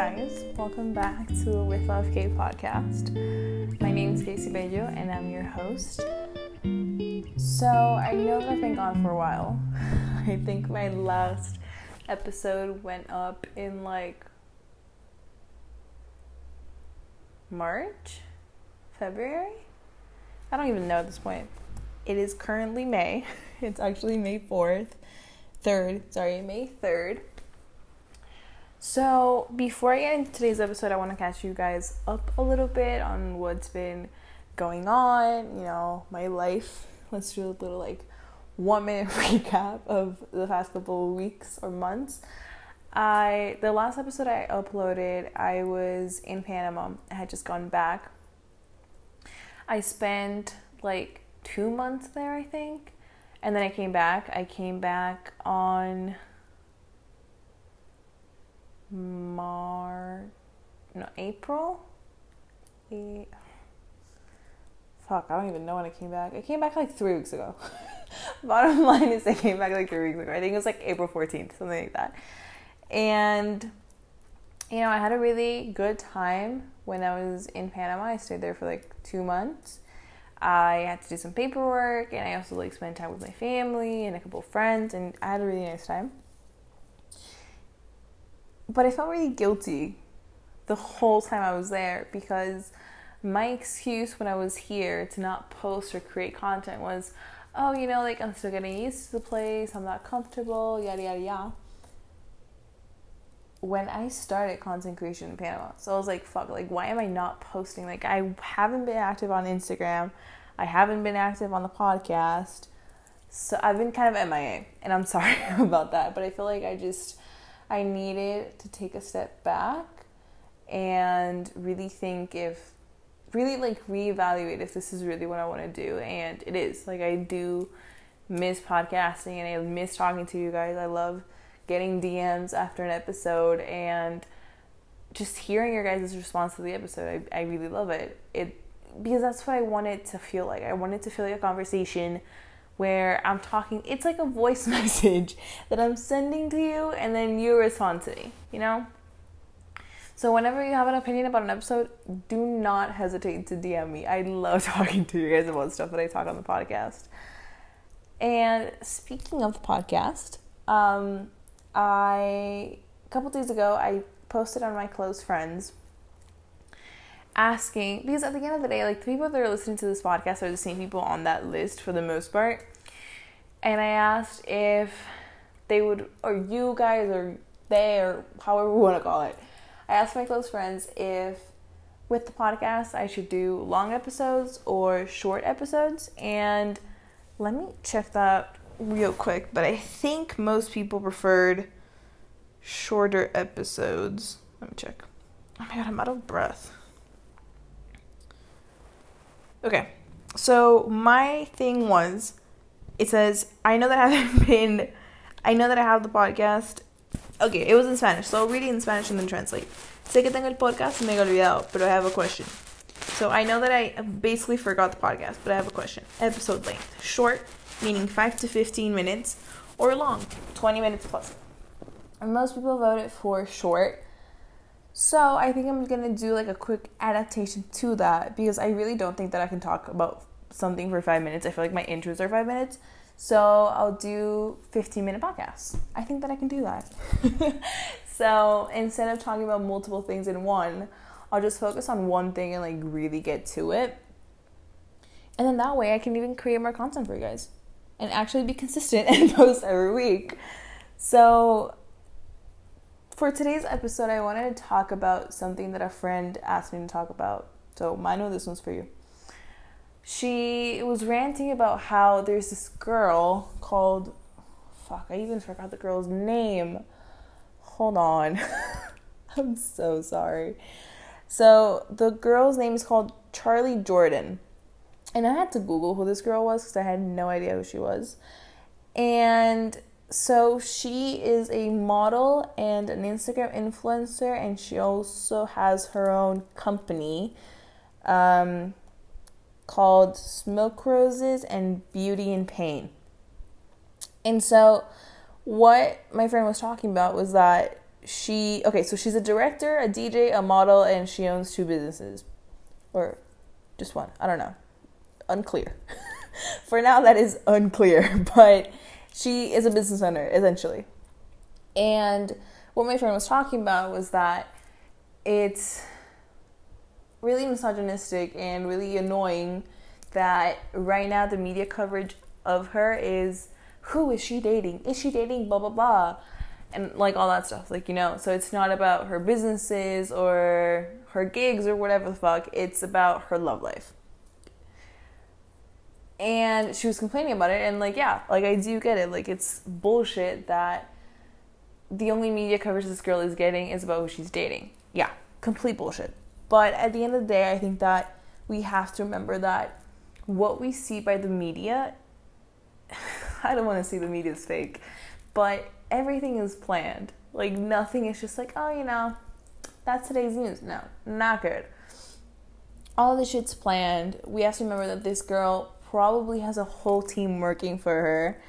guys, welcome back to the With Love K podcast. My name is Casey Bello and I'm your host. So, I know that I've been gone for a while. I think my last episode went up in like March, February. I don't even know at this point. It is currently May. It's actually May 4th, 3rd, sorry, May 3rd. So, before I get into today's episode, I want to catch you guys up a little bit on what's been going on, you know, my life. Let's do a little like one minute recap of the past couple of weeks or months. I the last episode I uploaded, I was in Panama. I had just gone back. I spent like 2 months there, I think. And then I came back. I came back on March, no, April. Fuck, I don't even know when I came back. I came back like three weeks ago. Bottom line is, I came back like three weeks ago. I think it was like April 14th, something like that. And, you know, I had a really good time when I was in Panama. I stayed there for like two months. I had to do some paperwork and I also like spent time with my family and a couple friends and I had a really nice time. But I felt really guilty the whole time I was there because my excuse when I was here to not post or create content was, oh, you know, like I'm still getting used to the place, I'm not comfortable, yada yada yada. When I started content creation in Panama, so I was like, fuck, like, why am I not posting? Like, I haven't been active on Instagram, I haven't been active on the podcast, so I've been kind of MIA, and I'm sorry about that, but I feel like I just, I needed to take a step back and really think if really like reevaluate if this is really what I want to do. And it is. Like I do miss podcasting and I miss talking to you guys. I love getting DMs after an episode and just hearing your guys' response to the episode. I, I really love it. It because that's what I wanted to feel like. I wanted to feel like a conversation where I'm talking it's like a voice message that I'm sending to you and then you respond to me, you know? So whenever you have an opinion about an episode, do not hesitate to DM me. I love talking to you guys about stuff that I talk on the podcast. And speaking of the podcast, um, I a couple days ago I posted on my close friends asking because at the end of the day, like the people that are listening to this podcast are the same people on that list for the most part. And I asked if they would, or you guys, or they, or however we want to call it I asked my close friends if with the podcast I should do long episodes or short episodes. And let me check that real quick. But I think most people preferred shorter episodes. Let me check. Oh my god, I'm out of breath. Okay, so my thing was it says, I know that I haven't been, I know that I have the podcast Okay, it was in Spanish, so I'll read it in Spanish and then translate. Sé que tengo el podcast, me he olvidado, but I have a question. So I know that I basically forgot the podcast, but I have a question. Episode length. Short, meaning 5 to 15 minutes, or long, 20 minutes plus. And most people voted for short. So I think I'm gonna do like a quick adaptation to that because I really don't think that I can talk about something for five minutes. I feel like my intros are five minutes. So I'll do 15 minute podcasts. I think that I can do that. so instead of talking about multiple things in one, I'll just focus on one thing and like really get to it. And then that way I can even create more content for you guys and actually be consistent and post every week. So for today's episode, I wanted to talk about something that a friend asked me to talk about. So, Manu, this one's for you she was ranting about how there's this girl called fuck, I even forgot the girl's name. Hold on. I'm so sorry. So the girl's name is called Charlie Jordan. And I had to Google who this girl was because I had no idea who she was. And so she is a model and an Instagram influencer, and she also has her own company. Um, called Smoke Roses and Beauty and Pain. And so, what my friend was talking about was that she okay, so she's a director, a DJ, a model, and she owns two businesses, or just one. I don't know, unclear. For now, that is unclear, but she is a business owner essentially. And what my friend was talking about was that it's really misogynistic and really annoying that right now the media coverage of her is who is she dating? Is she dating blah blah blah? And like all that stuff. Like, you know, so it's not about her businesses or her gigs or whatever the fuck. It's about her love life. And she was complaining about it and like yeah, like I do get it. Like it's bullshit that the only media coverage this girl is getting is about who she's dating. Yeah, complete bullshit. But at the end of the day, I think that we have to remember that what we see by the media, I don't want to see the media as fake, but everything is planned. Like nothing is just like, oh, you know, that's today's news. No, not good. All the shit's planned. We have to remember that this girl probably has a whole team working for her,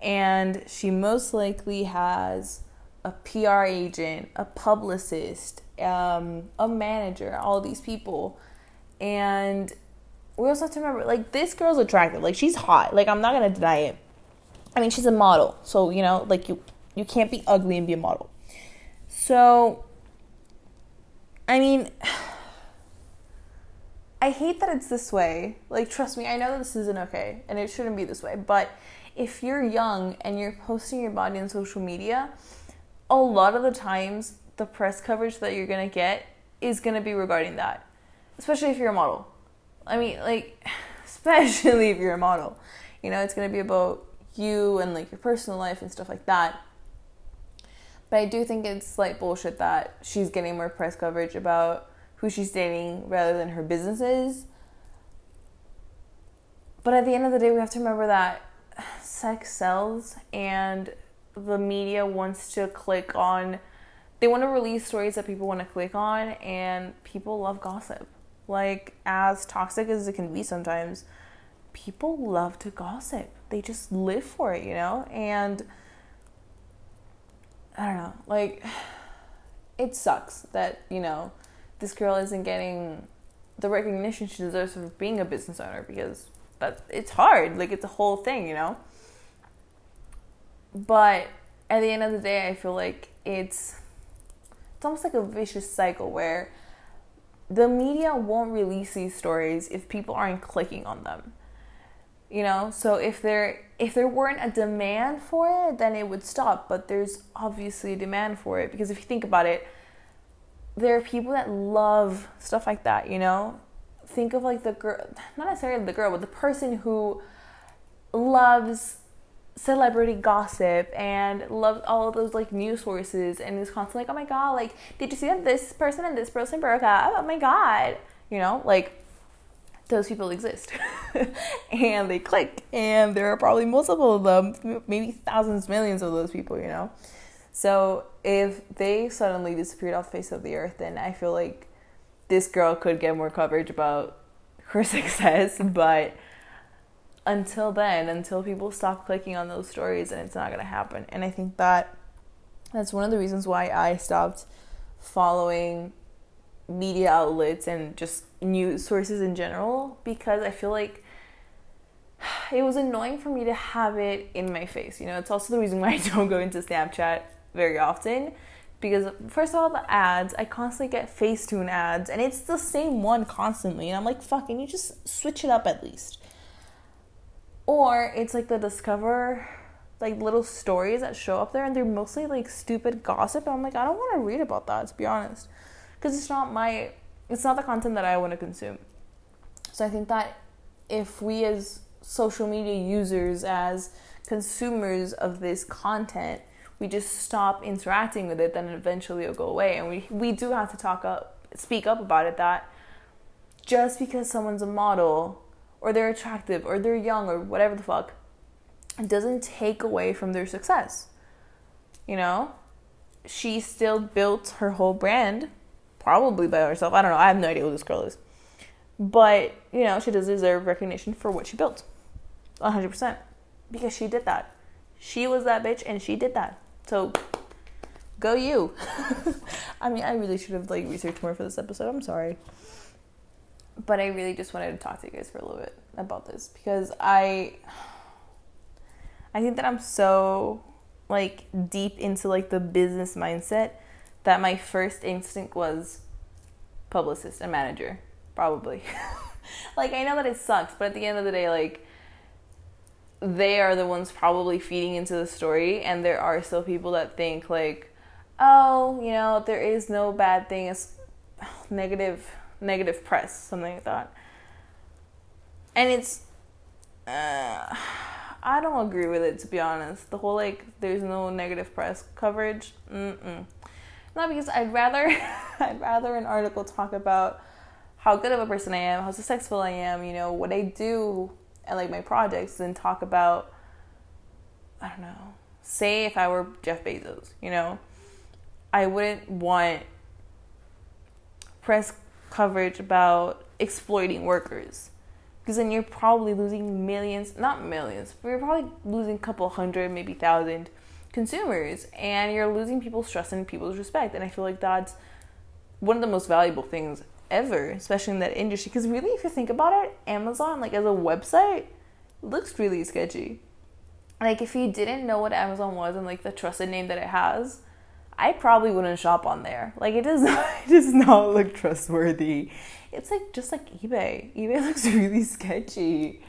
and she most likely has a PR agent, a publicist, um, a manager, all these people. And we also have to remember, like, this girl's attractive. Like, she's hot. Like, I'm not gonna deny it. I mean, she's a model, so you know, like, you you can't be ugly and be a model. So, I mean, I hate that it's this way. Like, trust me, I know this isn't okay, and it shouldn't be this way. But if you're young and you're posting your body on social media, a lot of the times the press coverage that you're gonna get is gonna be regarding that, especially if you're a model. I mean, like, especially if you're a model, you know, it's gonna be about you and like your personal life and stuff like that. But I do think it's like bullshit that she's getting more press coverage about who she's dating rather than her businesses. But at the end of the day, we have to remember that sex sells and the media wants to click on they want to release stories that people want to click on and people love gossip. Like as toxic as it can be sometimes people love to gossip. They just live for it you know? And i don't know like it sucks that you know this girl isn't getting the recognition she deserves for being a business owner because that it's hard like it's a whole thing you know? But at the end of the day, I feel like it's it's almost like a vicious cycle where the media won't release these stories if people aren't clicking on them. You know, so if there if there weren't a demand for it, then it would stop. But there's obviously a demand for it because if you think about it, there are people that love stuff like that. You know, think of like the girl, not necessarily the girl, but the person who loves celebrity gossip and love all of those like news sources and is constantly like, oh my god, like did you see that this person and this person broke up? Oh my god, you know, like those people exist and they click and there are probably multiple of them, maybe thousands, millions of those people, you know. So if they suddenly disappeared off the face of the earth, then I feel like this girl could get more coverage about her success, but until then, until people stop clicking on those stories, and it's not going to happen. And I think that that's one of the reasons why I stopped following media outlets and just news sources in general because I feel like it was annoying for me to have it in my face. You know, it's also the reason why I don't go into Snapchat very often because first of all the ads i constantly get facetune ads and it's the same one constantly and i'm like fucking you just switch it up at least or it's like the discover like little stories that show up there and they're mostly like stupid gossip. I'm like, I don't want to read about that to be honest. Because it's not my it's not the content that I want to consume. So I think that if we as social media users, as consumers of this content, we just stop interacting with it, then eventually it'll go away. And we, we do have to talk up, speak up about it that just because someone's a model or they're attractive or they're young or whatever the fuck, it doesn't take away from their success. You know? She still built her whole brand, probably by herself. I don't know. I have no idea who this girl is. But, you know, she does deserve recognition for what she built. 100%. Because she did that. She was that bitch and she did that. So, go you. I mean, I really should have like researched more for this episode. I'm sorry. But I really just wanted to talk to you guys for a little bit about this because I I think that I'm so like deep into like the business mindset that my first instinct was publicist and manager, probably. like I know that it sucks, but at the end of the day like they are the ones probably feeding into the story and there are still people that think like oh, you know, there is no bad thing as negative negative press, something like that. And it's uh, I don't agree with it to be honest. The whole like there's no negative press coverage. Mm-mm. Not because I'd rather I'd rather an article talk about how good of a person I am, how successful I am, you know, what I do and like my projects than talk about I don't know. Say if I were Jeff Bezos, you know, I wouldn't want press coverage about exploiting workers because then you're probably losing millions, not millions, but you're probably losing a couple hundred, maybe thousand consumers, and you're losing people's trust and people's respect. And I feel like that's one of the most valuable things ever, especially in that industry. Because really, if you think about it, Amazon, like as a website, looks really sketchy. Like if you didn't know what Amazon was and like the trusted name that it has, I probably wouldn't shop on there. Like it does it does not look trustworthy. It's like just like eBay. eBay looks really sketchy.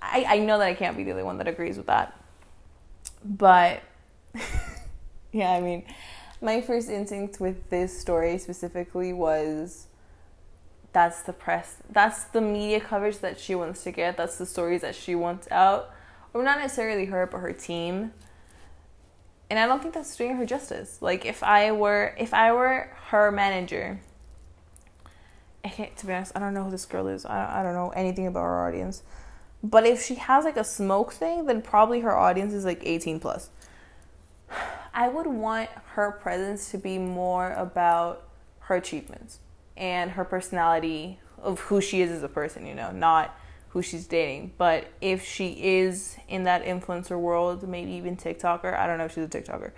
I, I know that I can't be the only one that agrees with that. But yeah, I mean, my first instinct with this story specifically was that's the press that's the media coverage that she wants to get. That's the stories that she wants out. Or not necessarily her, but her team and I don't think that's doing her justice. Like if I were if I were her manager, I to be honest, I don't know who this girl is. I I don't know anything about her audience. But if she has like a smoke thing, then probably her audience is like 18 plus. I would want her presence to be more about her achievements and her personality of who she is as a person, you know, not who she's dating. But if she is in that influencer world, maybe even TikToker, I don't know if she's a TikToker.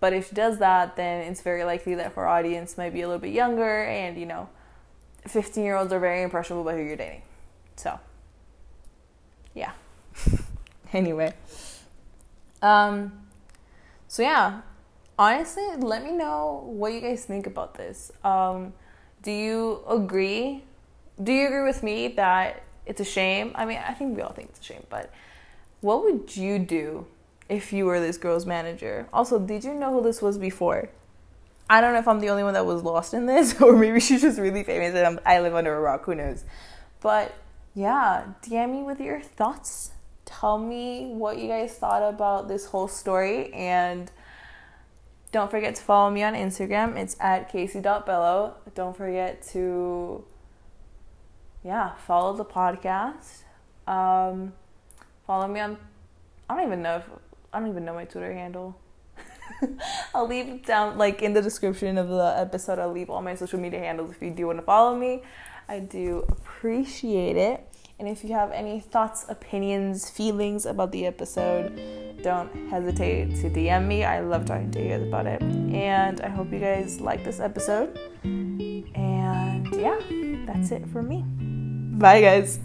But if she does that, then it's very likely that her audience might be a little bit younger and, you know, 15 year olds are very impressionable by who you're dating. So, yeah. anyway. Um, so, yeah. Honestly, let me know what you guys think about this. Um, do you agree? Do you agree with me that it's a shame. I mean, I think we all think it's a shame, but what would you do if you were this girl's manager? Also, did you know who this was before? I don't know if I'm the only one that was lost in this, or maybe she's just really famous and I'm, I live under a rock. Who knows? But yeah, DM me with your thoughts. Tell me what you guys thought about this whole story. And don't forget to follow me on Instagram. It's at casey.bello. Don't forget to yeah, follow the podcast. Um, follow me on. I don't even know if I don't even know my Twitter handle. I'll leave down like in the description of the episode. I'll leave all my social media handles if you do want to follow me. I do appreciate it. And if you have any thoughts, opinions, feelings about the episode, don't hesitate to DM me. I love talking to you guys about it. And I hope you guys like this episode. And yeah, that's it for me. Bye, guys.